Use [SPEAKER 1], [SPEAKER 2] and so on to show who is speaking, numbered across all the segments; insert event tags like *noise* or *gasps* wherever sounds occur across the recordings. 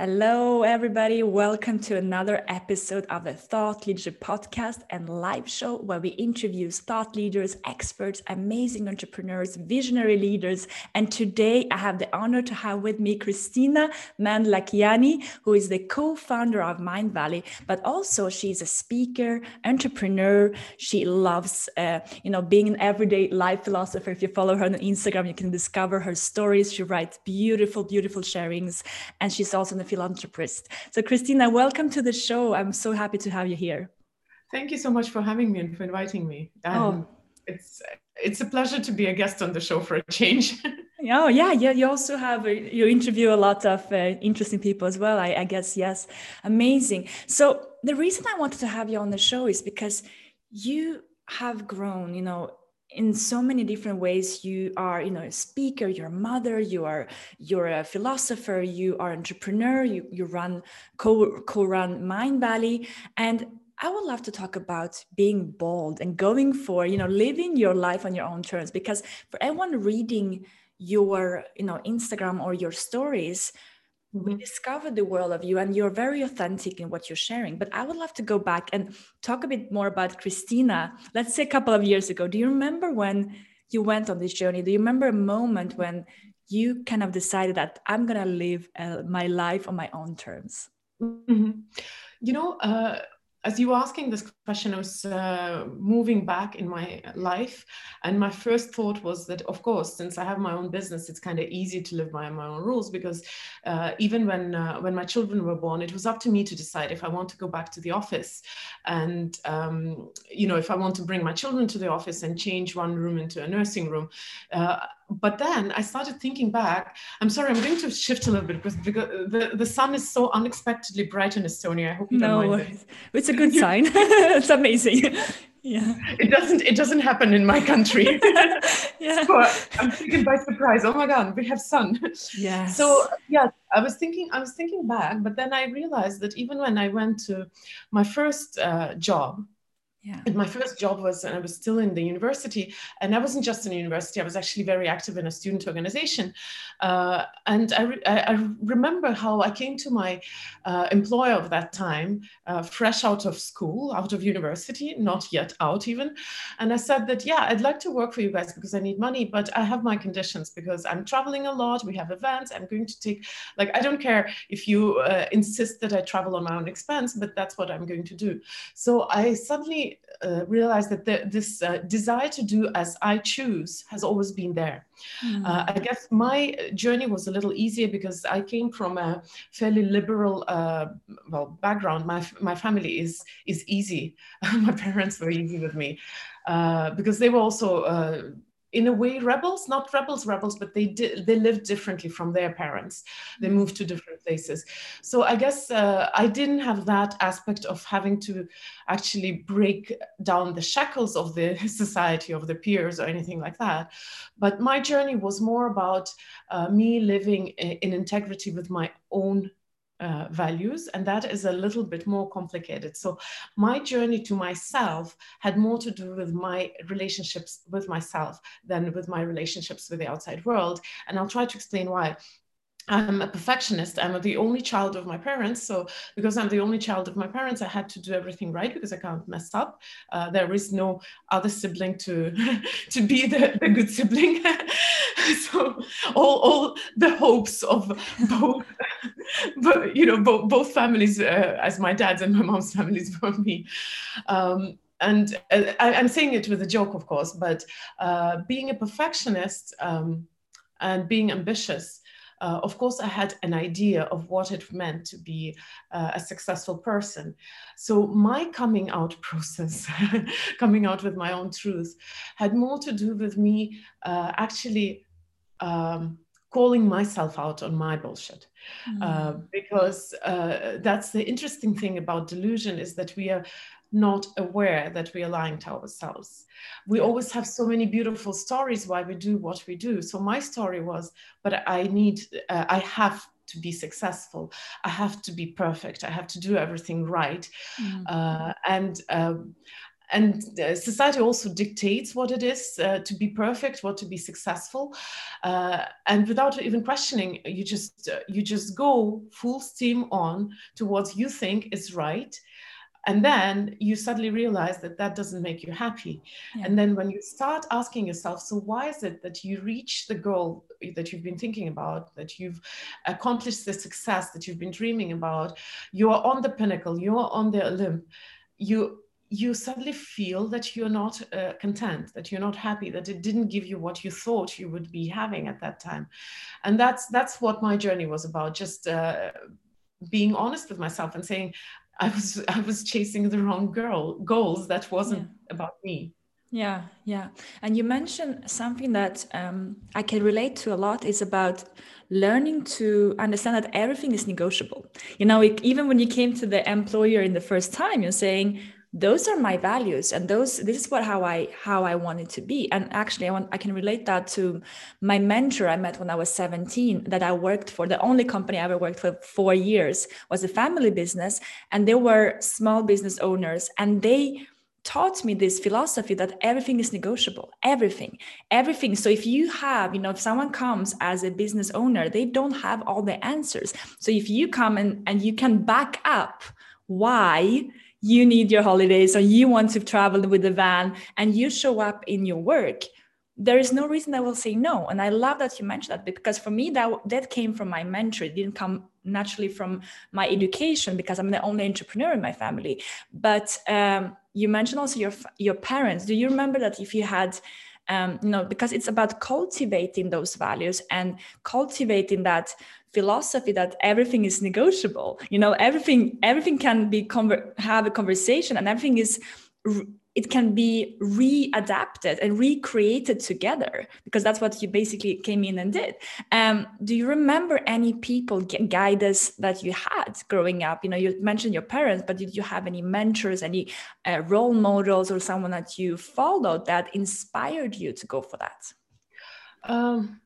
[SPEAKER 1] Hello, everybody. Welcome to another episode of the Thought Leadership Podcast and live show where we interview thought leaders, experts, amazing entrepreneurs, visionary leaders. And today I have the honor to have with me Kristina Mänd-Lakhiani, who is the co founder of Mindvalley, but also she's a speaker, entrepreneur. She loves, uh, you know, being an everyday life philosopher. If you follow her on Instagram, you can discover her stories. She writes beautiful, beautiful sharings. And she's also an philanthropist. So, Kristina, welcome to the show. I'm so happy to have you here.
[SPEAKER 2] Thank you so much for having me and for inviting me. Um, oh. It's it's a pleasure to be a guest on the show for a change. *laughs*
[SPEAKER 1] oh yeah, yeah. You also have a, you interview a lot of uh, interesting people as well. I, I guess yes, amazing. So the reason I wanted to have you on the show is because you have grown, you know, in so many different ways you are you know a speaker you're a mother you are you're a philosopher you are entrepreneur you, you run co, co-run Mindvalley and i would love to talk about being bold and going for you know living your life on your own terms because for everyone reading your you know instagram or your stories we mm-hmm. discovered the world of you and you're very authentic in what you're sharing but i would love to go back and talk a bit more about kristina let's say a couple of years ago do you remember when you went on this journey do you remember a moment when you kind of decided that i'm going to live uh, my life on my own terms
[SPEAKER 2] mm-hmm. you know uh, as you were asking this question, I was uh, moving back in my life. And my first thought was that, of course, since I have my own business, it's kind of easy to live by my own rules because uh, even when, uh, when my children were born, it was up to me to decide if I want to go back to the office. And, um, you know, if I want to bring my children to the office and change one room into a nursing room. But then I started thinking back. I'm sorry, I'm going to shift a little bit because, because the, the sun is so unexpectedly bright in Estonia. I hope you don't no, mind.
[SPEAKER 1] It's a *laughs* good sign. *laughs* it's amazing. Yeah.
[SPEAKER 2] It doesn't it doesn't happen in my country. *laughs* yeah. So I'm taken by surprise. Oh my god, we have sun.
[SPEAKER 1] Yeah.
[SPEAKER 2] So yeah, I was thinking I was thinking back, but then I realized that even when I went to my first uh, job, yeah. And my first job was, and I was still in the university, and I wasn't just in university, I was actually very active in a student organization. Uh, and I, re- I, remember how I came to my uh, employer of that time, uh, fresh out of school, out of university, not yet out even. And I said that, yeah, I'd like to work for you guys because I need money, but I have my conditions because I'm traveling a lot, we have events, I'm going to take, like, I don't care if you uh, insist that I travel on my own expense, but that's what I'm going to do. So I suddenly uh, realized that the, this uh, desire to do as I choose has always been there. Mm. Uh, I guess my journey was a little easier because I came from a fairly liberal, uh, well, background. My my family is is easy. *laughs* my parents were easy with me uh, because they were also uh, in a way rebels not rebels rebels but they did they lived differently from their parents. They mm-hmm. moved to different places. So i guess uh, i didn't have that aspect of having to actually break down the shackles of the *laughs* society of the peers or anything like that. But my journey was more about uh, me living in integrity with my own uh, values, and that is a little bit more complicated. So, my journey to myself had more to do with my relationships with myself than with my relationships with the outside world. And I'll try to explain why. I'm a perfectionist. I'm the only child of my parents. So, because I'm the only child of my parents, I had to do everything right because I can't mess up. Uh, there is no other sibling to *laughs* to be the, the good sibling. *laughs* *laughs* so, all, all the hopes of both, *laughs* but you know, both, both families, uh, as my dad's and my mom's *laughs* families, were me. Um, and uh, I, am saying it with a joke, of course, but uh, being a perfectionist um, and being ambitious uh, of course, I had an idea of what it meant to be uh, a successful person. So my coming out process, coming out with my own truth, had more to do with me uh, actually um, calling myself out on my bullshit. Mm. because uh, that's the interesting thing about delusion is that we are not aware that we are lying to ourselves. We always have so many beautiful stories why we do what we do. So my story was, but I need, uh, I have to be successful. I have to be perfect. I have to do everything right. Mm. Uh, and um, and uh, society also dictates what it is uh, to be perfect what to be successful. Uh, and without even questioning you just uh, you just go full steam on towards what you think is right. And then you suddenly realize that that doesn't make you happy. Yeah. and then when you start asking yourself so why is it that you reach the goal that you've been thinking about that you've accomplished the success that you've been dreaming about? You're on the pinnacle you're on the olymp you you suddenly feel that you're not uh, content that you're not happy that it didn't give you what you thought you would be having at that time. And that's that's what my journey was about just uh, being honest with myself and saying i was i was chasing the wrong girl goals that wasn't yeah. about me.
[SPEAKER 1] Yeah yeah. And you mentioned something that um, i can relate to a lot is about learning to understand that everything is negotiable. You know even when you came to the employer in the first time you're saying those are my values and those this is what how i how i want it to be. And actually i want i can relate that to my mentor i met when i was 17 that i worked for the only company i ever worked for four years was a family business and they were small business owners and they taught me this philosophy that everything is negotiable everything everything. So if you have you know if someone comes as a business owner they don't have all the answers. So if you come and, and you can back up why you need your holidays or you want to travel with the van and you show up in your work there is no reason I will say no. And i love that you mentioned that because for me that that came from my mentor. It didn't come naturally from my education because i'm the only entrepreneur in my family. But um, you mentioned also your your parents. Do you remember that if you had um, you know because it's about cultivating those values and cultivating that philosophy that everything is negotiable. You know everything everything can be conver- have a conversation and everything is it can be readapted and recreated together because that's what you basically came in and did. Um, do you remember any people guidance that you had growing up? You know you mentioned your parents but did you have any mentors any uh, role models or someone that you followed that inspired you to go for that?
[SPEAKER 2] Um,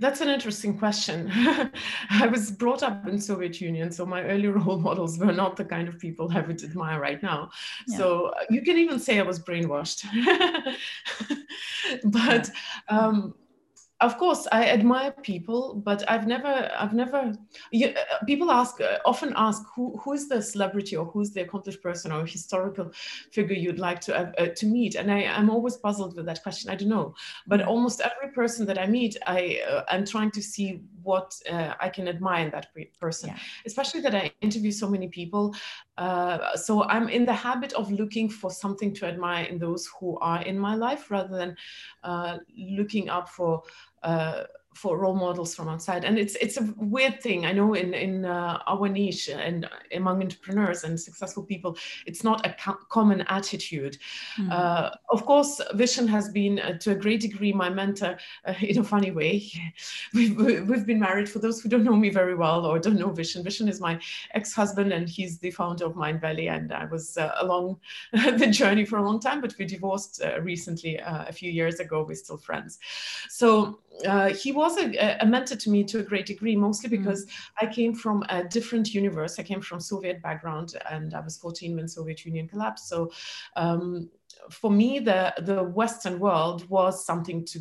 [SPEAKER 2] that's an interesting question. *laughs* I was brought up in Soviet Union, so my early *laughs* role models were not the kind of people I would admire right now. Yeah. So uh, you can even say I was brainwashed. *laughs* but um, of course i admire people but i've never i've never you, uh, people ask uh, often ask who who is the celebrity or who's the accomplished person or historical figure you'd like to uh, uh, to meet and i i'm always puzzled with that question i don't know but mm. almost every person that i meet i uh, i'm trying to see what uh, i can admire in that person yeah. especially that i interview so many people so i'm in the habit of looking for something to admire in those who are in my life rather than looking up for uh, for role models from outside. And it's it's a weird thing. I know in in uh, our niche and among entrepreneurs and successful people it's not a co- common attitude. Mm-hmm. uh, of course Vishen has been uh, to a great degree my mentor uh, in a funny way. *laughs* We've, we've been married for those who don't know me very well or don't know Vishen Vishen is my ex-husband and he's the founder of mindvalley and i was uh, along *laughs* the journey for a long time but we divorced uh, recently a few years ago. We're still friends. So uh, he was a, a, mentor to me to a great degree, mostly mm. because mm. I came from a different universe. I came from Soviet background, and I was 14 when Soviet Union collapsed. So. Um, for me, the the Western world was something to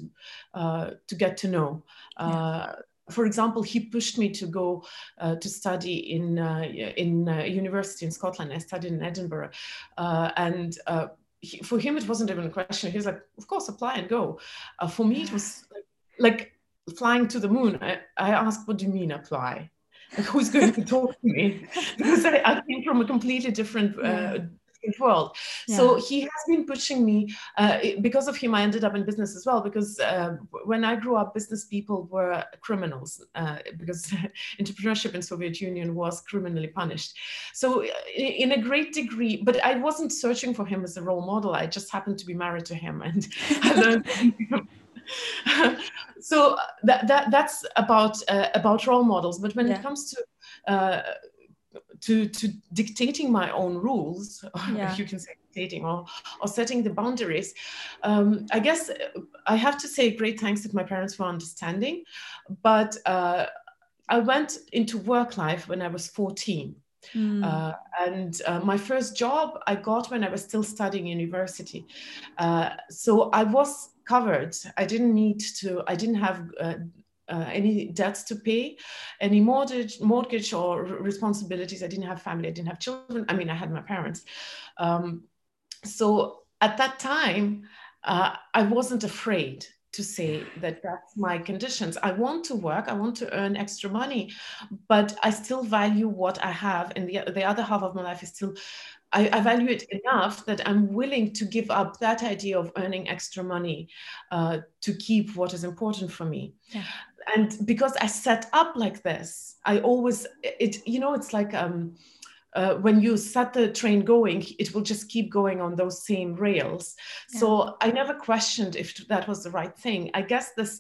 [SPEAKER 2] uh, to get to know. Uh, for example, he pushed me to go uh, to study in uh, in a university in Scotland. I studied in Edinburgh, uh, and uh, he, for him it wasn't even a question. He was like, "Of course, apply and go." Uh, for me, it was like, like flying to the moon, I, I asked, what do you mean apply? Like, who's going to talk to me? *laughs* Because I, I, came from a completely different uh, world. Yeah. So he has been pushing me. Uh, because of him, I ended up in business as well. Because uh, when I grew up, business people were criminals uh, because *laughs* entrepreneurship in Soviet Union was criminally punished. So in a great degree, but I wasn't searching for him as a role model. I just happened to be married to him, and *laughs* I learned *laughs* so that, that that's about uh, about role models but when yeah. it comes to uh, to to dictating my own rules *laughs* yeah. you can say dictating or or setting the boundaries um, i guess i have to say great thanks to my parents for understanding but uh, i went into work life when i was 14 Mm. Uh, and uh, my first job I got when I was still studying university. Uh, so I was covered. I didn't need to, I didn't have uh, uh, any debts to pay, any mortgage, mortgage or responsibilities. I didn't have family. I didn't have children. I mean, I had my parents. Um, so at that time, uh, I wasn't afraid to say that that's my conditions. I want to work, I want to earn extra money, but I still value what I have. And the, the other half of my life is still, I, I value it enough that I'm willing to give up that idea of earning extra money uh, to keep what is important for me. Yeah. And because I set up like this, I always, it, you know, it's like, um, uh, when you set the train going, it will just keep going on those same rails. Yeah. So I never questioned if that was the right thing. I guess this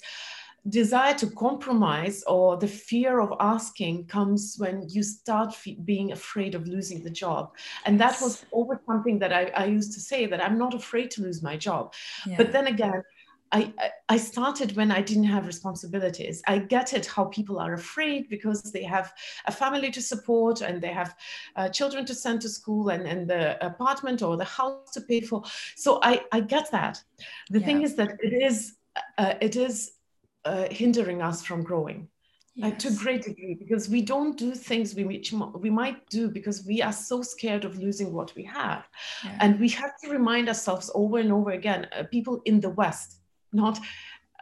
[SPEAKER 2] desire to compromise or the fear of asking comes when you start f- being afraid of losing the job and that was always something that I, I, used to say that i'm not afraid to lose my job yeah. but then again I, I started when I didn't have responsibilities. I get it how people are afraid because they have a family to support and they have uh, children to send to school and, and the apartment or the house to pay for. So I, I get that. The yeah. thing is that it is uh, it is uh, hindering us from growing. Yes. Uh, to a great degree because we don't do things we, we might do because we are so scared of losing what we have yeah. and we have to remind ourselves over and over again uh, people in the west not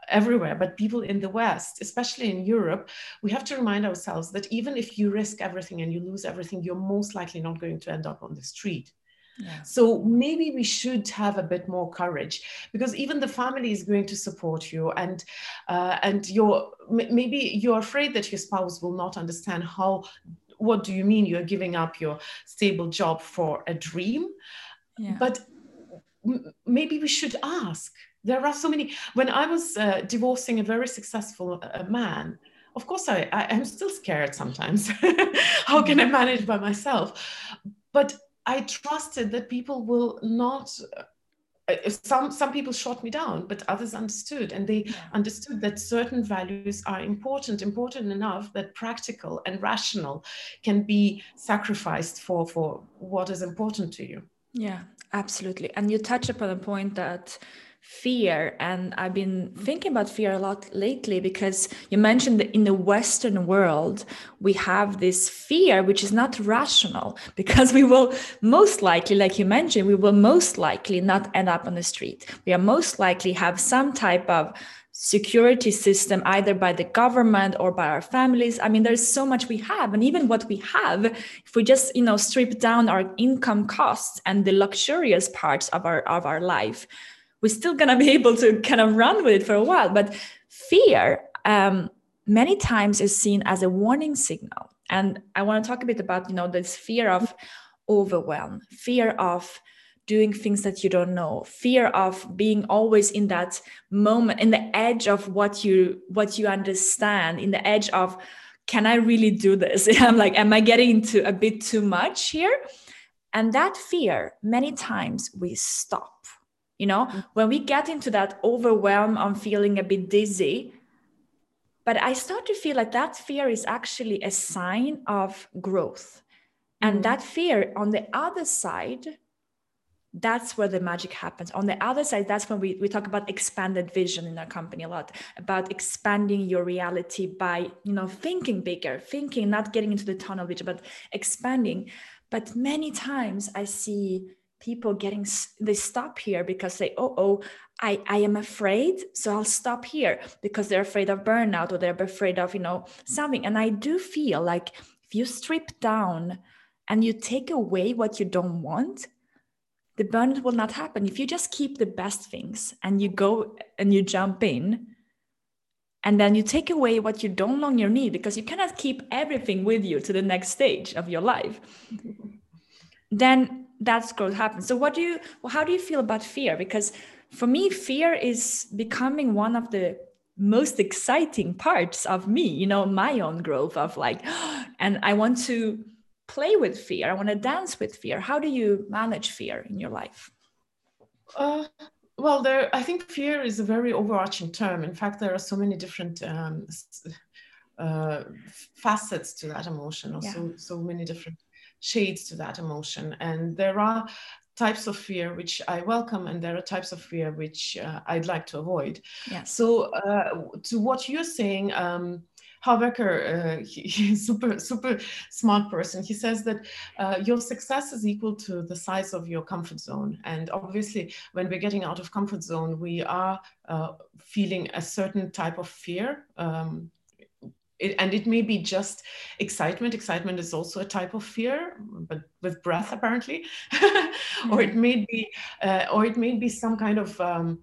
[SPEAKER 2] everywhere, but people in the West, especially in Europe, we have to remind ourselves that even if you risk everything and you lose everything, you're most likely not going to end up on the street. Yeah. So maybe we should have a bit more courage because even the family is going to support you, and uh, and you're maybe you're afraid that your spouse will not understand how. What do you mean you're giving up your stable job for a dream? Yeah. But maybe we should ask there are so many. When I was uh, divorcing a very successful uh, man, of course, I, I am still scared sometimes. *laughs* How can I manage by myself? But I trusted that people will not. Uh, some some people shot me down, but others understood, and they understood that certain values are important, important enough that practical and rational can be sacrificed for for what is important to you.
[SPEAKER 1] Yeah, absolutely. And you touch upon a point that fear and i've been thinking about fear a lot lately because you mentioned that in the western world we have this fear which is not rational *laughs* because we will most likely like you mentioned we will most likely not end up on the street. We are most likely have some type of security system either by the government or by our families. I mean there's so much we have and even what we have if we just you know strip down our income costs and the luxurious parts of our of our life we're still going to be *laughs* able to kind of run with it for a while. But fear um, many times is seen as a warning signal. And I want to talk a bit about, you know, this fear of overwhelm, fear of doing things that you don't know fear of being always in that moment in the edge of what you what you understand in the edge of can i really do this *laughs* i'm like am i getting into a bit too much here and that fear many times we stop you know mm-hmm. when we get into that overwhelm i'm feeling a bit dizzy but i start to feel like that fear is actually a sign of growth and mm-hmm. that fear on the other side that's where the magic happens on the other side that's when we, we talk about expanded vision in our company a lot about expanding your reality by you know thinking bigger thinking not getting into the tunnel vision but expanding but many times i see people getting they stop here because they oh oh I, I am afraid so i'll stop here because they're afraid of burnout or they're afraid of you know something. And i do feel like if you strip down and you take away what you don't want the burnout will not happen. If you just keep the best things and you go and you jump in and then you take away what you don't longer need because you cannot keep everything with you to the next stage of your life then that's growth happens. So what do you how do you feel about fear? Because for me fear is becoming one of the most exciting parts of me you know my own growth of like *gasps* and i want to play with fear. I want to dance with fear. How do you manage fear in your life?
[SPEAKER 2] Uh, well there i think fear is a very overarching term. In fact there are so many different um, uh, facets to that emotion or yeah. so so many different shades to that emotion and there are types of fear which I welcome, and there are types of fear which uh, I'd like to avoid.
[SPEAKER 1] Yeah.
[SPEAKER 2] So, uh, to what you're saying, um, Eker, uh, *laughs* he, he's super super smart person. He says that uh, your success is equal to the size of your comfort zone, and obviously, when we're getting out of comfort zone, we are uh, feeling a certain type of fear. Um, it, and it may be just excitement. Excitement is also a type of fear, but with breath apparently, *laughs* mm-hmm. or it may be, uh, or it may be some kind of um,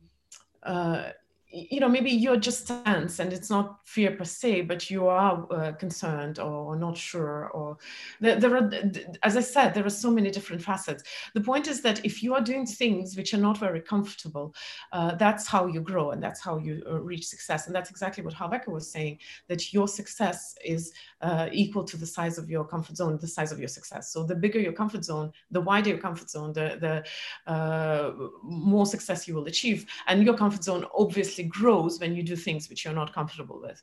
[SPEAKER 2] uh, you know maybe you're just tense and it's not fear per se but you are uh, concerned or not sure or there, there, are as i said there are so many different facets. The point is that if you are doing things which are not very comfortable uh, that's how you grow and that's how you uh, reach success. And that's exactly what Harv Eker was saying that your success is uh, equal to the size of your comfort zone the size of your success. So the bigger your comfort zone the wider your comfort zone the, the uh, more success you will achieve. And your comfort zone obviously grows when you do things which you're not comfortable with.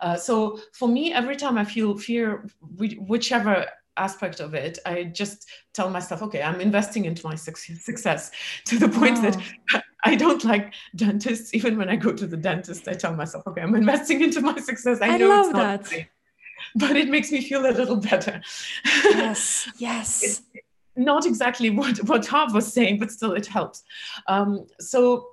[SPEAKER 2] Uh, so for me, every time I feel fear, whichever aspect of it, I just tell myself, okay, I'm investing into my success to the point oh. that *laughs* I don't like dentists. Even when I go to the dentist, I tell myself, okay, I'm investing into my success.
[SPEAKER 1] I, I know love it's not that.
[SPEAKER 2] but it makes me feel a little better.
[SPEAKER 1] Yes, *laughs* yes.
[SPEAKER 2] not exactly what, what Harv was saying, but still it helps. Um, so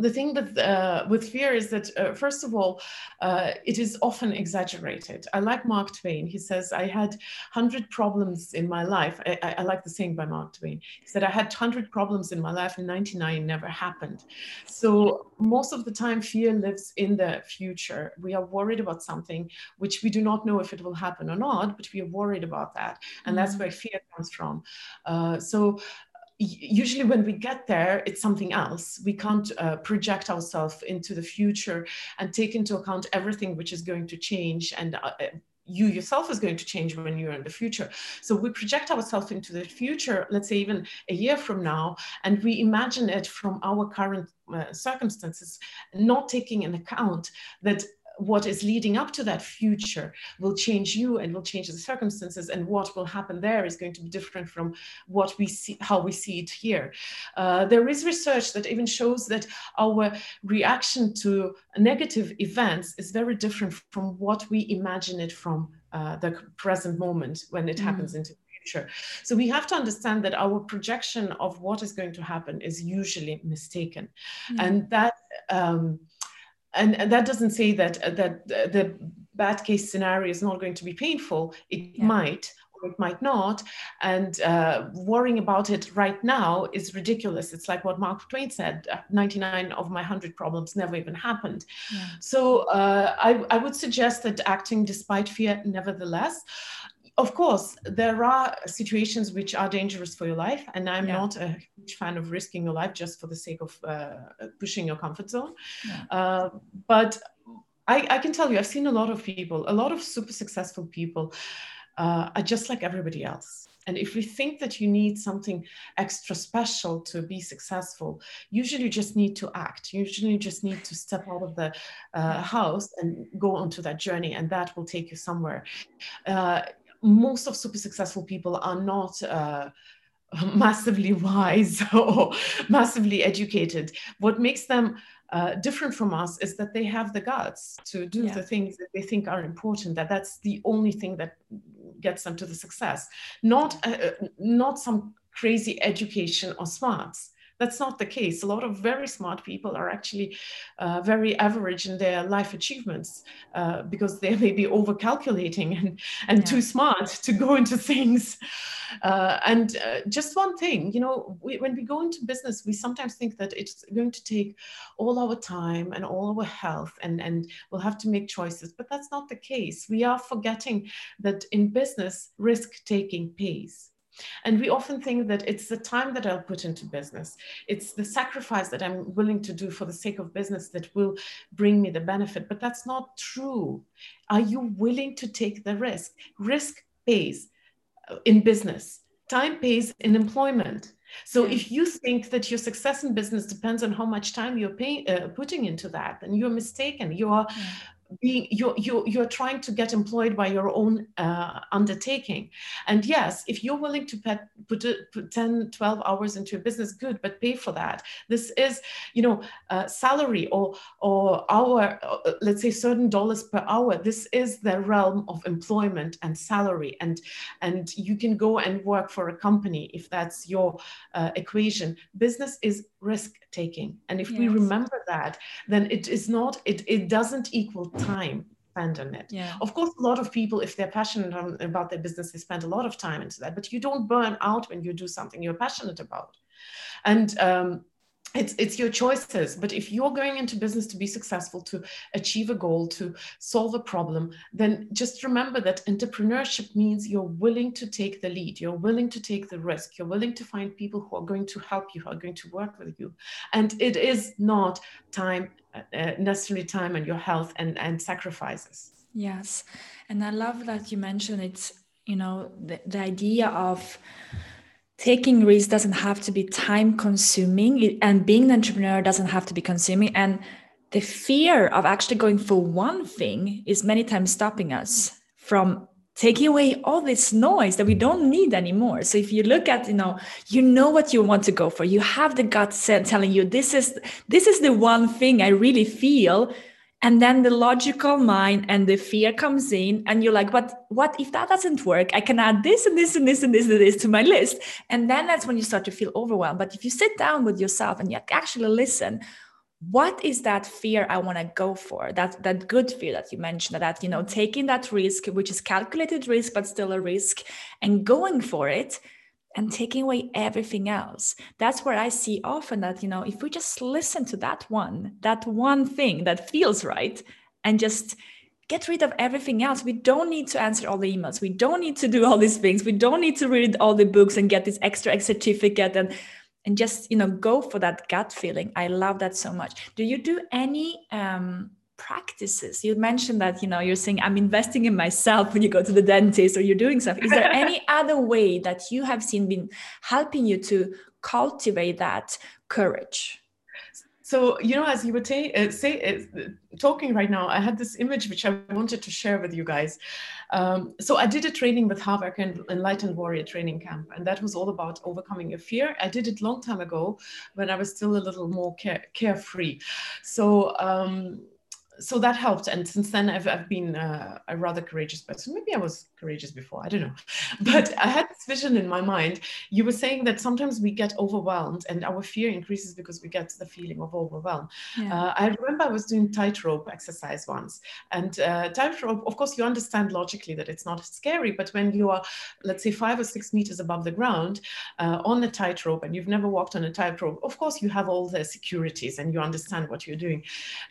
[SPEAKER 2] the thing with uh, with fear is that uh, first of all uh, it is often exaggerated. I like mark twain. He says i had 100 problems in my life. I, I, I, like the saying by mark twain. He said i had 100 problems in my life and 99 never happened. So most of the time fear lives in the future. We are worried about something which we do not know if it will happen or not but we are worried about that. And mm-hmm. that's where fear comes from. Uh, so usually when we get there it's something else we can't uh, project ourselves into the future and take into account everything which is going to change and uh, uh, you yourself is going to change when you're in the future. So we project ourselves into the future, let's say even a year from now, and we imagine it from our current uh, circumstances, not taking in account that what is leading up to that future will change you and will change the circumstances and what will happen there is going to be different from what we see how we see it here uh, there is research that even shows that our reaction to negative events is very different from what we imagine it from uh, the present moment when it mm. happens into the future. So we have to understand that our projection of what is going to happen is usually mistaken, mm. and that um, and, and that doesn't say that uh, that the bad case scenario is not going to be painful it yeah. might or it might not and uh, worrying about it right now is ridiculous it's like what mark twain said uh, 99 of my 100 problems never even happened yeah. so uh, I, I would suggest that acting despite fear nevertheless of course, there are situations which are dangerous for your life, and I'm yeah. not a huge fan of risking your life just for the sake of uh, pushing your comfort zone. Yeah. Uh, but I, I, can tell you, I've seen a lot of people, a lot of super successful people uh, are just like everybody else. And if we think that you need something extra special to be successful, usually you just need to act. Usually you just need to step out of the uh, house and go onto that journey, and that will take you somewhere. Uh, most of super successful people are not uh, *laughs* massively wise *laughs* or massively educated. What makes them uh, different from us is that they have the guts to do yeah. the things that they think are important. That that's the only thing that gets them to the success. Not uh, uh not some crazy education or smarts. That's not the case. A lot of very smart people are actually uh, very average in their life achievements uh, because they *laughs* may be over calculating and, and yeah. too smart to go into things. Uh, and uh, just one thing, you know, we, when we go into business, we sometimes think that it's going to take all our time and all our health, and, and we'll have to make choices. But that's not the case. We are forgetting that in business, risk taking pays. And we often think that it's the time that I'll put into business, it's the sacrifice that I'm willing to do for the sake of business that will bring me the benefit. But that's not true. Are you willing to take the risk? Risk pays uh, in business, time pays in employment. So if you think that your success in business depends on how much time you're paying, uh, putting into that, then you're mistaken. You are being you're, you're, you're trying to get employed by your own uh, undertaking. And yes if you're willing to put, put, put 10 12 hours into a business good but pay for that. This is you know uh, salary or or hour uh, let's say certain dollars per hour. This is the realm of employment and salary. And and you can go and work for a company if that's your uh, equation. Business is risk taking and if yes. we remember that then it is not it, it doesn't equal time spent on it yeah. of course a lot of people if they're passionate about their business they spend a lot of time into that but you don't burn out when you do something you're passionate about and um, it's it's your choices. But if you're going into business to be successful to achieve a goal to solve a problem then just remember that entrepreneurship means you're willing to take the lead you're willing to take the risk you're willing to find people who are going to help you who are going to work with you. And it is not time uh, uh necessarily time and your health and and sacrifices.
[SPEAKER 1] Yes. And i love that you mentioned it's you know the, the idea of taking risks doesn't have to be time consuming and being an entrepreneur doesn't have to be consuming and the fear of actually going for one thing is many times stopping us from taking away all this noise that we don't need anymore. So if you look at you know you know what you want to go for. You have the gut telling you this is this is the one thing i really feel and then the logical mind and the fear comes in and you're like but what if that doesn't work? I can add this and this and this and this and this to my list. And then that's when you start to feel overwhelmed. But if you sit down with yourself and you actually listen what is that fear i want to go for? That that good fear that you mentioned that you know mm-hmm. taking that risk which is calculated risk but still a risk and going for it and taking away everything else. That's where i see often that you know if we just listen to that one that one thing that feels right and just get rid of everything else we don't need to answer all the emails. We don't need to do all these things. We don't need to read all the books and get this extra certificate and and just you know go for that gut feeling. I love that so much. Do you do any um practices. You mentioned that you know you're saying i'm investing in myself when you go to the dentist or you're doing stuff. Is there any *laughs* other way that you have seen been helping you to cultivate that courage?
[SPEAKER 2] So you know as you were ta- uh, say uh, talking right now i had this image which i wanted to share with you guys. Um, so i did a training with Harv Eker and enlightened warrior training camp and that was all about overcoming a fear. I did it long time ago when i was still a little more care- carefree. So um, so that helped. And since then i've, I've been uh, a rather courageous person. Maybe i was courageous before i don't know. *laughs* But i had this vision in my mind. You were saying that sometimes we get overwhelmed and our fear increases because we get the feeling of overwhelm. Yeah. uh, i remember i was doing tightrope exercise once. And uh, tightrope of course you understand logically that it's not scary but when you are let's say five or six meters above the ground uh, on a tightrope and you've never walked on a tightrope of course you have all the securities and you understand what you're doing.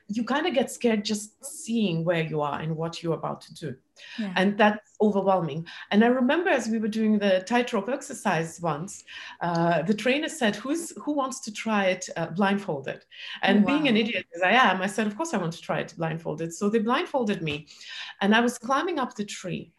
[SPEAKER 2] You kind of get scared just seeing where you are and what you're about to do. Yeah. And that's overwhelming. And I remember as we were doing the tightrope exercise once, uh, the trainer said, "Who's who wants to try it uh, blindfolded?" And oh, wow. being an idiot as I am, I said, "Of course I want to try it blindfolded." So they blindfolded me, and I was climbing up the tree,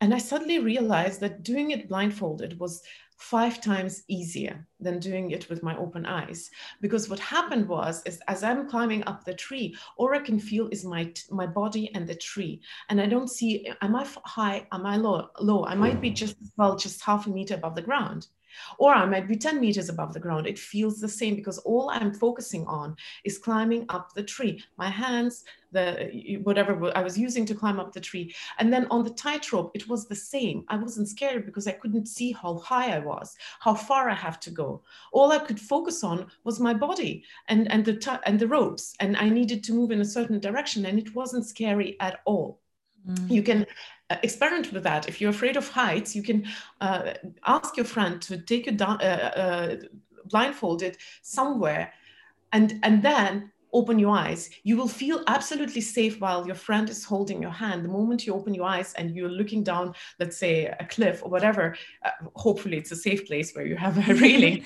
[SPEAKER 2] and I suddenly realized that doing it blindfolded was five times easier than doing it with my open eyes. Because what happened was is as i'm climbing up the tree all i can feel is my my body and the tree. And i don't see am i high am i low low? I might be hmm. just well just half a meter above the ground or I might be 10 meters above the ground. It feels the same because all I'm focusing on is climbing up the tree. My hands, the whatever I was using to climb up the tree. And then on the tightrope, it was the same. I wasn't scared because I couldn't see how high I was, how far I have to go. All I could focus on was my body and, and the and the ropes. And I needed to move in a certain direction. And it wasn't scary at all. Mm. You can experiment with that. If you're afraid of heights, you can uh, ask your friend to take you down, uh, uh, blindfolded somewhere, and and then open your eyes. You will feel absolutely safe while your friend is holding your hand. The moment you open your eyes and you're looking down, let's say a cliff or whatever, uh, hopefully it's a safe place where you have a *laughs* railing.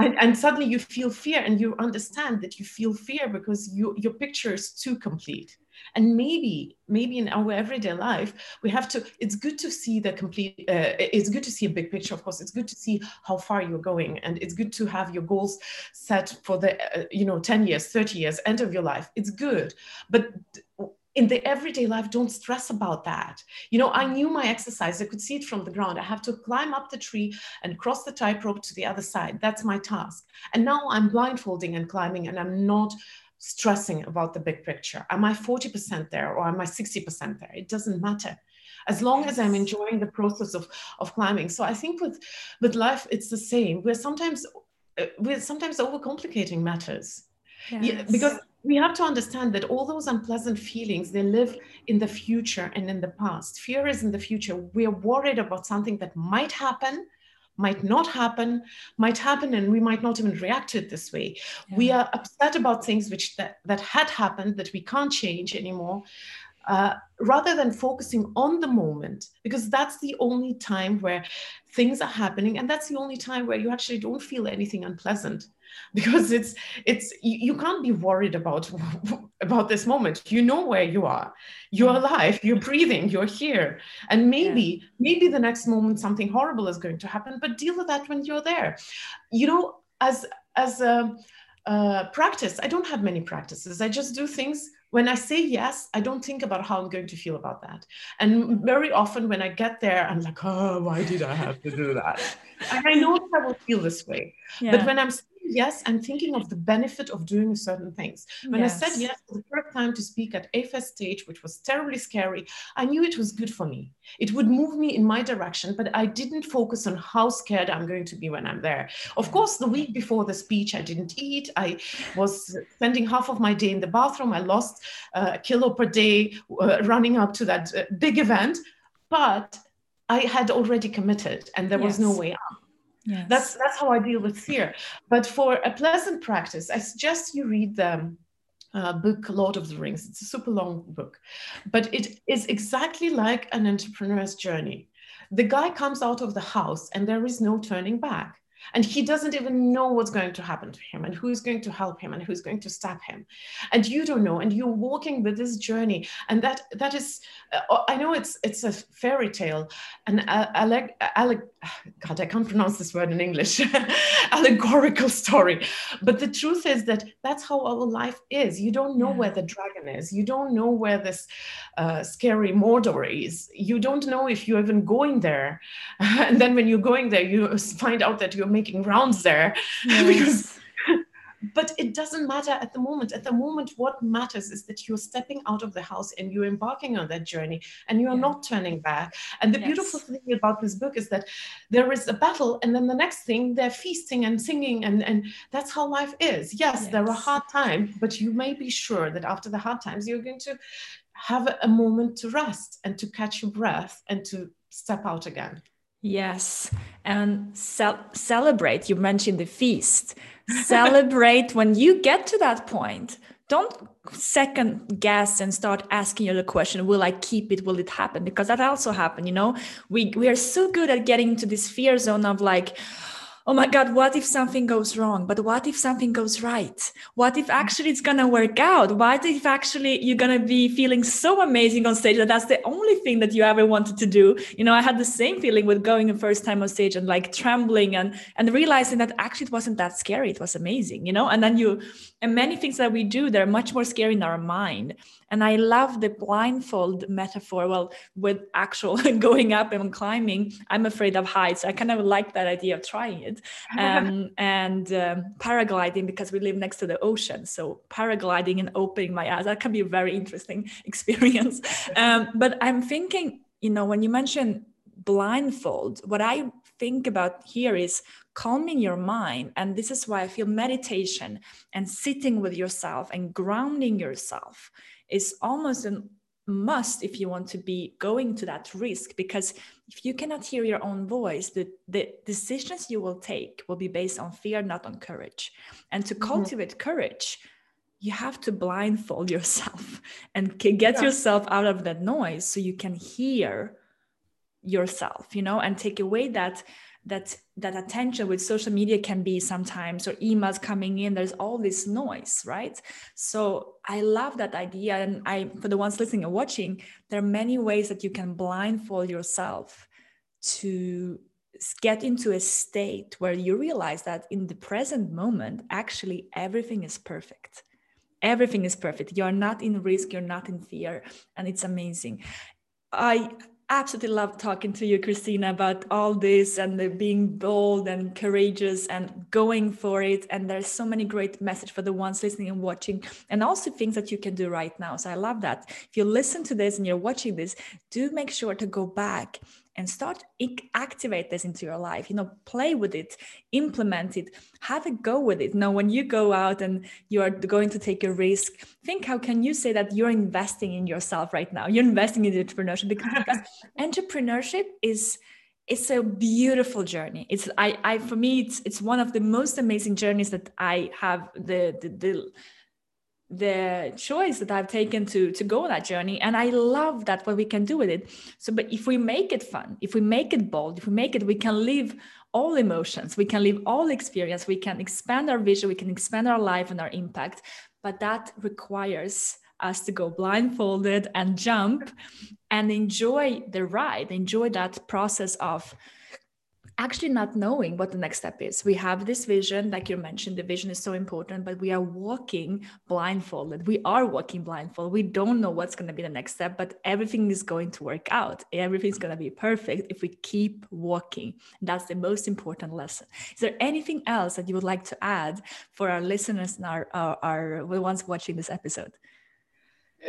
[SPEAKER 2] And, and, suddenly you feel fear and you understand that you feel fear because you, your picture is too complete and maybe maybe in our everyday life we have to it's good to see the complete uh, it's good to see a big picture of course. It's good to see how far you're going and it's good to have your goals set for the uh, you know 10 years 30 years end of your life. It's good. But in the everyday life don't stress about that. You know i knew my exercise. I could see it from the ground. I have to climb up the tree and cross the tightrope to the other side. That's my task. And now i'm blindfolding and climbing and i'm not stressing about the big picture? Am i 40% there or am i 60% there? It doesn't matter. As long as i'm enjoying the process of of climbing. So i think with with life it's the same. We're sometimes uh, we're sometimes overcomplicating matters. Yes. yeah, because we have to understand that all those unpleasant feelings they live in the future and in the past. Fear is in the future. We're worried about something that might happen might not happen might happen and we might not even react to it this way yeah. we are upset about things which that, that had happened that we can't change anymore uh, rather than focusing on the moment because that's the only time where things are happening and that's the only time where you actually don't feel anything unpleasant *laughs* because it's it's you, you, can't be worried about *laughs* about this moment you know where you are you're mm-hmm. alive you're breathing you're here and maybe yeah. maybe the next moment something horrible is going to happen but deal with that when you're there you know as as a, a practice i don't have many practices i just do things when I say yes, I don't think about how I'm going to feel about that. And very often when I get there, I'm like, oh, why did I have to do that? *laughs* and I know I will feel this way. Yeah. But when I'm yes, I'm thinking of the benefit of doing certain things. When yes. I said yes for the first time to speak at A-Fest stage, which was terribly scary, I knew it was good for me. It would move me in my direction, but I didn't focus on how scared I'm going to be when I'm there. Of course, the week before the speech, I didn't eat. I was spending half of my day in the bathroom. I lost uh, a kilo per day uh, running up to that uh, big event, but I had already committed and there was no way out. Yes. That's that's how I deal with fear. But for a pleasant practice, I suggest you read the uh, book Lord of the Rings. It's a super long book, but it is exactly like an entrepreneur's journey. The guy comes out of the house and there is no turning back and he doesn't even know what's going to happen to him and who's going to help him and who's going to stop him and you don't know and you're walking with this journey and that that is uh, i know it's it's a fairy tale and alec alec god i can't pronounce this word in english. *laughs* Allegorical story. But the truth is that that's how our life is. You don't know yeah. where the dragon is. You don't know where this uh, scary mordor is. You don't know if you're even going there. *laughs* And then when you're going there you find out that you're making rounds there. *laughs* Yes. because but it doesn't matter at the moment at the moment what matters is that you're stepping out of the house and you're embarking on that journey and you're yeah. not turning back and the yes. beautiful thing about this book is that there is a battle and then the next thing they're feasting and singing and and that's how life is yes, yes. there are hard times but you may be sure that after the hard times you're going to have a moment to rest and to catch your breath and to step out again
[SPEAKER 1] Yes, and ce- celebrate. You mentioned the feast. Celebrate when you get to that point. Don't second guess and start asking you the question will i keep it? Will it happen? Because that also happened you know? We we are so good at getting into this fear zone of like oh my God, what if something goes wrong? But what if something goes right? What if actually it's going to work out? What if actually you're going to be feeling so amazing on stage that that's the only thing that you ever wanted to do? You know, I had the same feeling with going the first time on stage and like trembling and, and realizing that actually it wasn't that scary. It was amazing, you know? And then you, and many things that we do, they're much more scary in our mind. And I love the blindfold metaphor. Well, with actual *laughs* going up and climbing, I'm afraid of heights. I kind of like that idea of trying it. Um, and um, paragliding because we live next to the ocean. So paragliding and opening my eyes, that can be a very interesting *laughs* experience. Um, but I'm thinking, you know, when you mention blindfold, what I think about here is calming your mind. And this is why I feel meditation and sitting with yourself and grounding yourself is almost a must if you want to be going to that risk because if you cannot hear your own voice the, the decisions you will take will be based on fear not on courage and to mm-hmm. cultivate courage you have to blindfold *laughs* yourself and get yeah. yourself out of that noise so you can hear yourself you know and take away that that that attention with social media can be sometimes or emails coming in there's all this noise right? So i love that idea and i for the ones listening and watching there are many ways that you can blindfold yourself to get into a state where you realize that in the present moment actually everything is perfect. Everything is perfect. You're not in risk you're not in fear and it's amazing. I absolutely love talking to you kristina about all this and the being bold and courageous and going for it. And there's so many great message for the ones listening and watching and also things that you can do right now. So i love that. If you listen to this and you're watching this do make sure to go back and start activate this into your life you know play with it implement it have a go with it. Now when you go out and you are going to take a risk think how can you say that you're investing in yourself right now? You're investing in entrepreneurship because, because *laughs* entrepreneurship is it's a beautiful journey. It's i i for me it's it's one of the most amazing journeys that i have the the, the the choice that I've taken to to go on that journey and I love that what we can do with it. So but if we make it fun if we make it bold if we make it we can live all emotions we can live all experience we can expand our vision we can expand our life and our impact but that requires us to go blindfolded and jump and enjoy the ride enjoy that process of actually not knowing what the next step is. We have this vision, like you mentioned, the vision is so important, but we are walking blindfolded. We are walking blindfolded. We don't know what's going to be the next step, but everything is going to work out. Everything's going to be perfect if we keep walking. That's the most important lesson. Is there anything else that you would like to add for our listeners and our, our, our the ones watching this episode?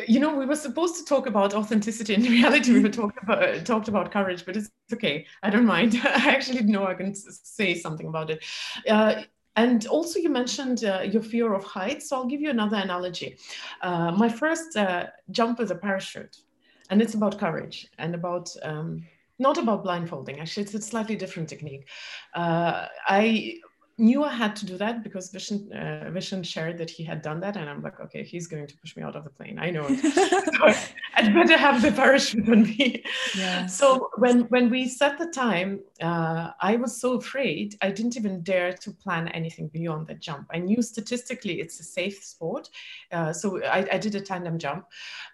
[SPEAKER 2] You know we were supposed to talk about authenticity in *laughs* reality. We were talking about talked about courage but it's okay. I don't mind. *laughs* I actually know i can say something about it. Uh, and also you mentioned uh, your fear of heights. So i'll give you another analogy. Uh, my first uh, jump with a parachute and it's about courage and about um, not about blindfolding. Actually it's a slightly different technique. Uh, i knew I had to do that because Vishen, uh, Vishen shared that he had done that. And I'm like, okay, he's going to push me out of the plane. I know it. *laughs* so I'd better have the parachute on me. Yes. So when, when we set the time, uh, I was so afraid. I didn't even dare to plan anything beyond the jump. I knew statistically it's a safe sport. Uh, so I, I, did a tandem jump.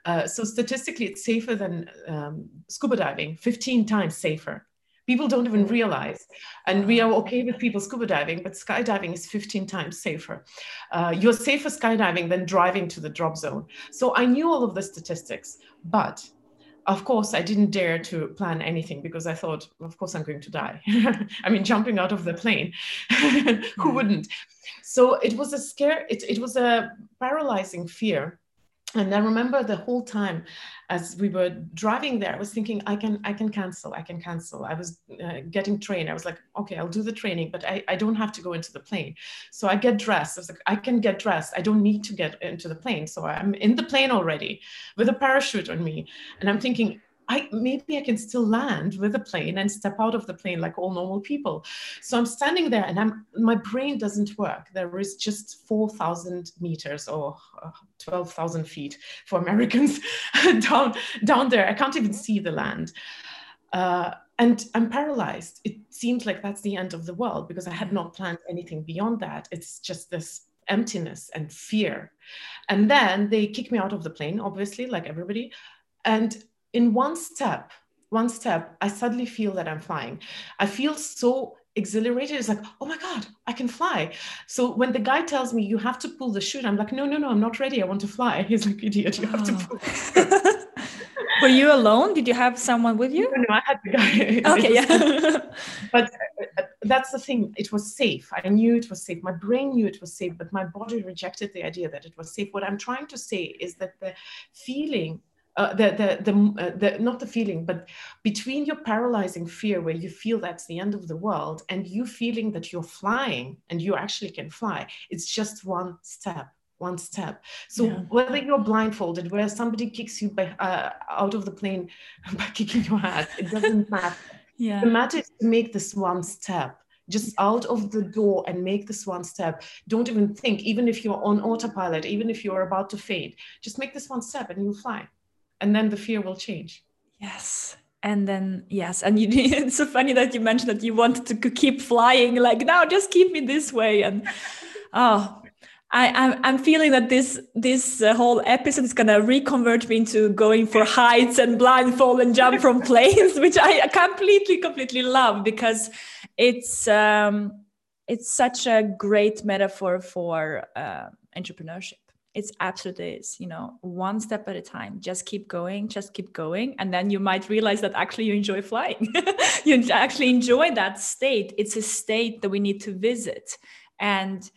[SPEAKER 2] Uh, so statistically, it's safer than um, scuba diving, 15 times safer People don't even realize. And we are okay with people scuba diving, but skydiving is 15 times safer. Uh, you're safer skydiving than driving to the drop zone. So I knew all of the statistics, but of course, I didn't dare to plan anything because I thought, of course, I'm going to die. *laughs* I mean, jumping out of the plane, *laughs* who wouldn't? So it was a scare, it, it was a paralyzing fear and i remember the whole time as we were driving there i was thinking i can i can cancel i can cancel. I was uh, getting trained. I was like okay i'll do the training but I, I don't have to go into the plane. So i get dressed. I was like i can get dressed. I don't need to get into the plane. So i'm in the plane already with a parachute on me. And i'm thinking I maybe I can still land with a plane and step out of the plane like all normal people. So I'm standing there and I'm my brain doesn't work. There is just 4,000 meters or uh, 12,000 feet for Americans *laughs* down down there. I can't even see the land. Uh, and I'm paralyzed. It seems like that's the end of the world because I had not planned anything beyond that. It's just this emptiness and fear. And then they kick me out of the plane, obviously, like everybody. And in one step, one step, I suddenly feel that I'm flying. I feel so exhilarated. It's like, oh my God, I can fly. So when the guy tells me you have to pull the chute, I'm like, no, no, no, I'm not ready. I want to fly. *laughs* He's like, idiot, you have to oh. pull. *laughs*
[SPEAKER 1] Were you alone? Did you have someone with you?
[SPEAKER 2] No, no I had the guy. *laughs*
[SPEAKER 1] Okay, yeah.
[SPEAKER 2] but uh, that's the thing. It was safe. I knew it was safe. My brain knew it was safe, but my body rejected the idea that it was safe. What I'm trying to say is that the feeling uh, the the the, uh, the not the feeling, but between your paralyzing fear, where you feel that's the end of the world, and you feeling that you're flying and you actually can fly, it's just one step one step. So yeah. whether you're blindfolded, where somebody kicks you by, uh, out of the plane *laughs* by kicking your head, it doesn't *laughs* matter. Yeah. The matter is to make this one step just out of the door and make this one step. Don't even think, even if you're on autopilot, even if you're about to faint, just make this one step and you'll fly and then the fear will change.
[SPEAKER 1] Yes. And then yes. And you, *laughs* it's so funny that you mentioned that you wanted to keep flying like now just keep me this way. And *laughs* oh I, I'm, feeling that this this uh, whole episode is gonna reconvert me into going for heights and blindfold and jump from *laughs* planes, which I completely completely love because it's um, it's such a great metaphor for uh, entrepreneurship it's absolutely is you know one step at a time. Just keep going just keep going and then you might realize that actually you enjoy flying. *laughs* You actually enjoy that state. It's a state that we need to visit and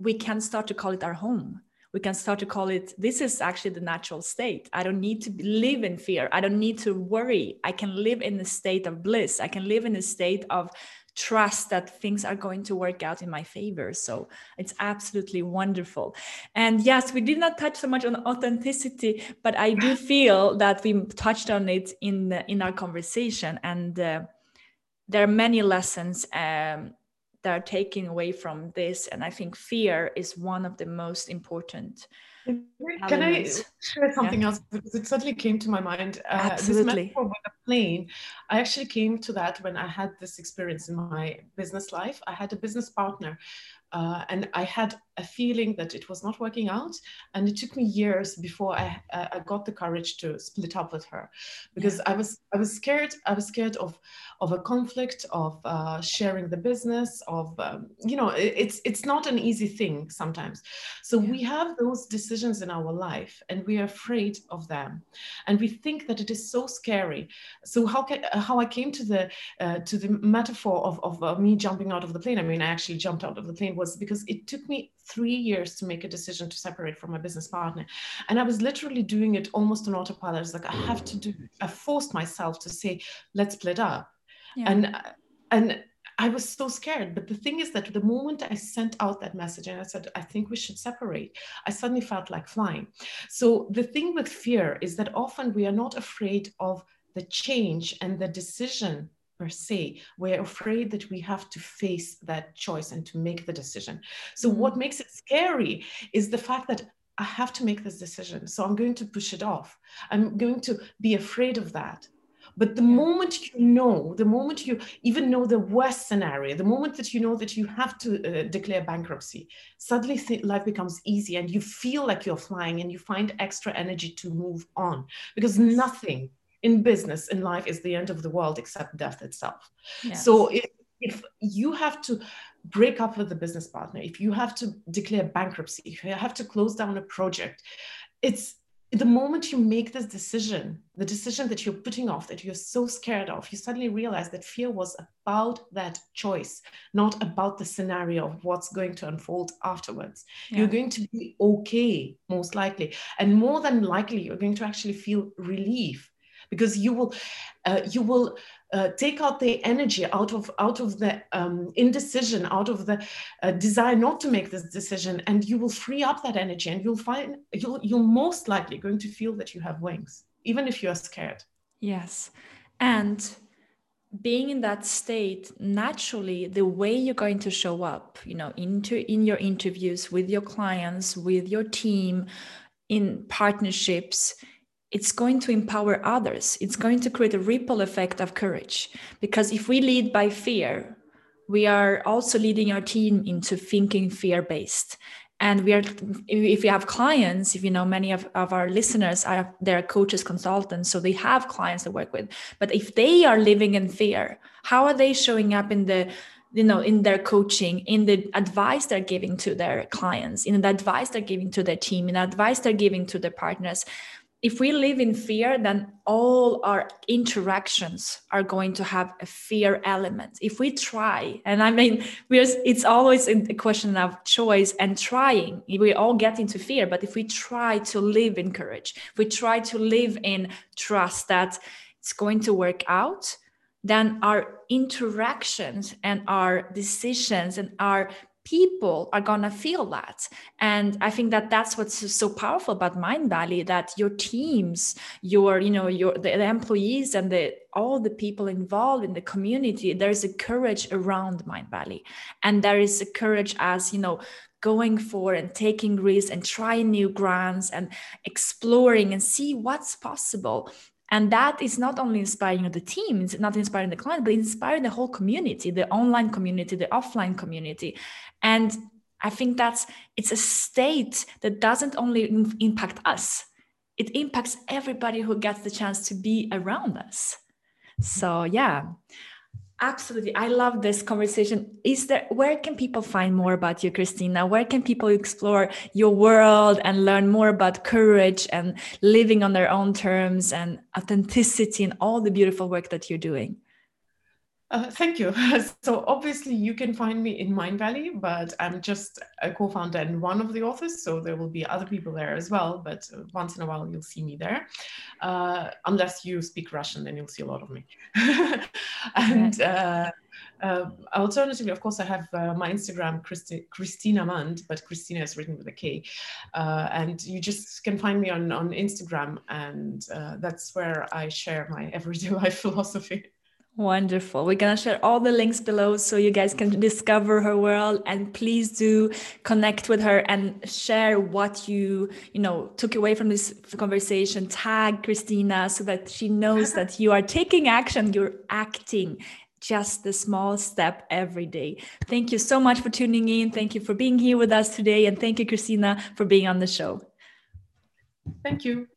[SPEAKER 1] we can start to call it our home. We can start to call it this is actually the natural state. I don't need to live in fear. I don't need to worry. I can live in a state of bliss. I can live in a state of trust that things are going to work out in my favor. So it's absolutely wonderful. And yes, we did not touch so much on authenticity, but I do *laughs* feel that we touched on it in the, in our conversation. And uh, there are many lessons um, that are taken away from this. And I think fear is one of the most important
[SPEAKER 2] can I share something yeah. else? Because it suddenly came to my mind.
[SPEAKER 1] Uh, Absolutely.
[SPEAKER 2] This with a plane. I actually came to that when I had this experience in my business life. I had a business partner uh, and I had a feeling that it was not working out. And it took me years before I, uh, I got the courage to split up with her because yeah. I was I was scared. I was scared of of a conflict, of uh, sharing the business, of um, you know, it, it's it's not an easy thing sometimes. So yeah. we have those decisions in our life, and we are afraid of them, and we think that it is so scary. So how can, how I came to the uh, to the metaphor of of uh, me jumping out of the plane. I mean, I actually jumped out of the plane was because it took me three years to make a decision to separate from my business partner. And I was literally doing it almost on autopilot. I was like, I have to do, I forced myself to say, let's split up. Yeah. And, and I was so scared. But the thing is that the moment I sent out that message and I said, I think we should separate, I suddenly felt like flying. So the thing with fear is that often we are not afraid of the change and the decision per se. We're afraid that we have to face that choice and to make the decision. So, mm-hmm. what makes it scary is the fact that I have to make this decision. So, I'm going to push it off. I'm going to be afraid of that. But the yeah. moment you know, the moment you even know the worst scenario, the moment that you know that you have to uh, declare bankruptcy, suddenly th- life becomes easy and you feel like you're flying and you find extra energy to move on because nothing in business in life is the end of the world except death itself yes. so if, if you have to break up with the business partner if you have to declare bankruptcy if you have to close down a project it's the moment you make this decision the decision that you're putting off that you're so scared of you suddenly realize that fear was about that choice not about the scenario of what's going to unfold afterwards yeah. you're going to be okay most likely and more than likely you're going to actually feel relief because you will uh, you will uh, take out the energy out of out of the um, indecision out of the uh, desire not to make this decision and you will free up that energy and you'll find you'll you're most likely going to feel that you have wings even if you are scared.
[SPEAKER 1] Yes. And being in that state naturally the way you're going to show up you know into in your interviews with your clients with your team in partnerships it's going to empower others. It's going to create a ripple effect of courage. Because if we lead by fear, we are also leading our team into thinking fear based. And we are, if we have clients, if you know, many of, of our listeners are they're coaches, consultants, so they have clients to work with. But if they are living in fear, how are they showing up in the you know in their coaching in the advice they're giving to their clients in the advice they're giving to their team in the advice they're giving to their partners if we live in fear, then all our interactions are going to have a fear element. If we try, and I mean, we're, it's always a question of choice and trying. We all get into fear, but if we try to live in courage, we try to live in trust that it's going to work out, then our interactions and our decisions and our people are going to feel that. And i think that that's what's so powerful about Mindvalley that your teams your you know your the, the employees and the all the people involved in the community there's a courage around Mindvalley. And there is a courage as you know going for and taking risks and trying new grants and exploring and see what's possible and that is not only inspiring the team it's not inspiring the client but inspiring the whole community the online community the offline community. And i think that's it's a state that doesn't only impact us. It impacts everybody who gets the chance to be around us. So yeah Absolutely. I love this conversation. Is there where can people find more about you, Kristina? Where can people explore your world and learn more about courage and living on their own terms and authenticity and all the beautiful work that you're doing?
[SPEAKER 2] Uh, thank you. *laughs* So obviously you can find me in Mindvalley, but I'm just a co-founder and one of the authors, so there will be other people there as well. But uh, once in a while you'll see me there, uh, unless you speak Russian, then you'll see a lot of me. *laughs* and uh, uh, alternatively, of course, I have uh, my Instagram, Christi- Kristina Mänd, but Kristina is written with a K. Uh, and you just can find me on, on Instagram, and uh, that's where I share my everyday *laughs* life philosophy.
[SPEAKER 1] Wonderful. We're going to share all the links below so you guys can discover her world and please do connect with her and share what you, you know, took away from this conversation. Tag Kristina so that she knows that you are taking action, you're acting just the small step every day. Thank you so much for tuning in. Thank you for being here with us today and thank you Kristina for being on the show.
[SPEAKER 2] Thank you.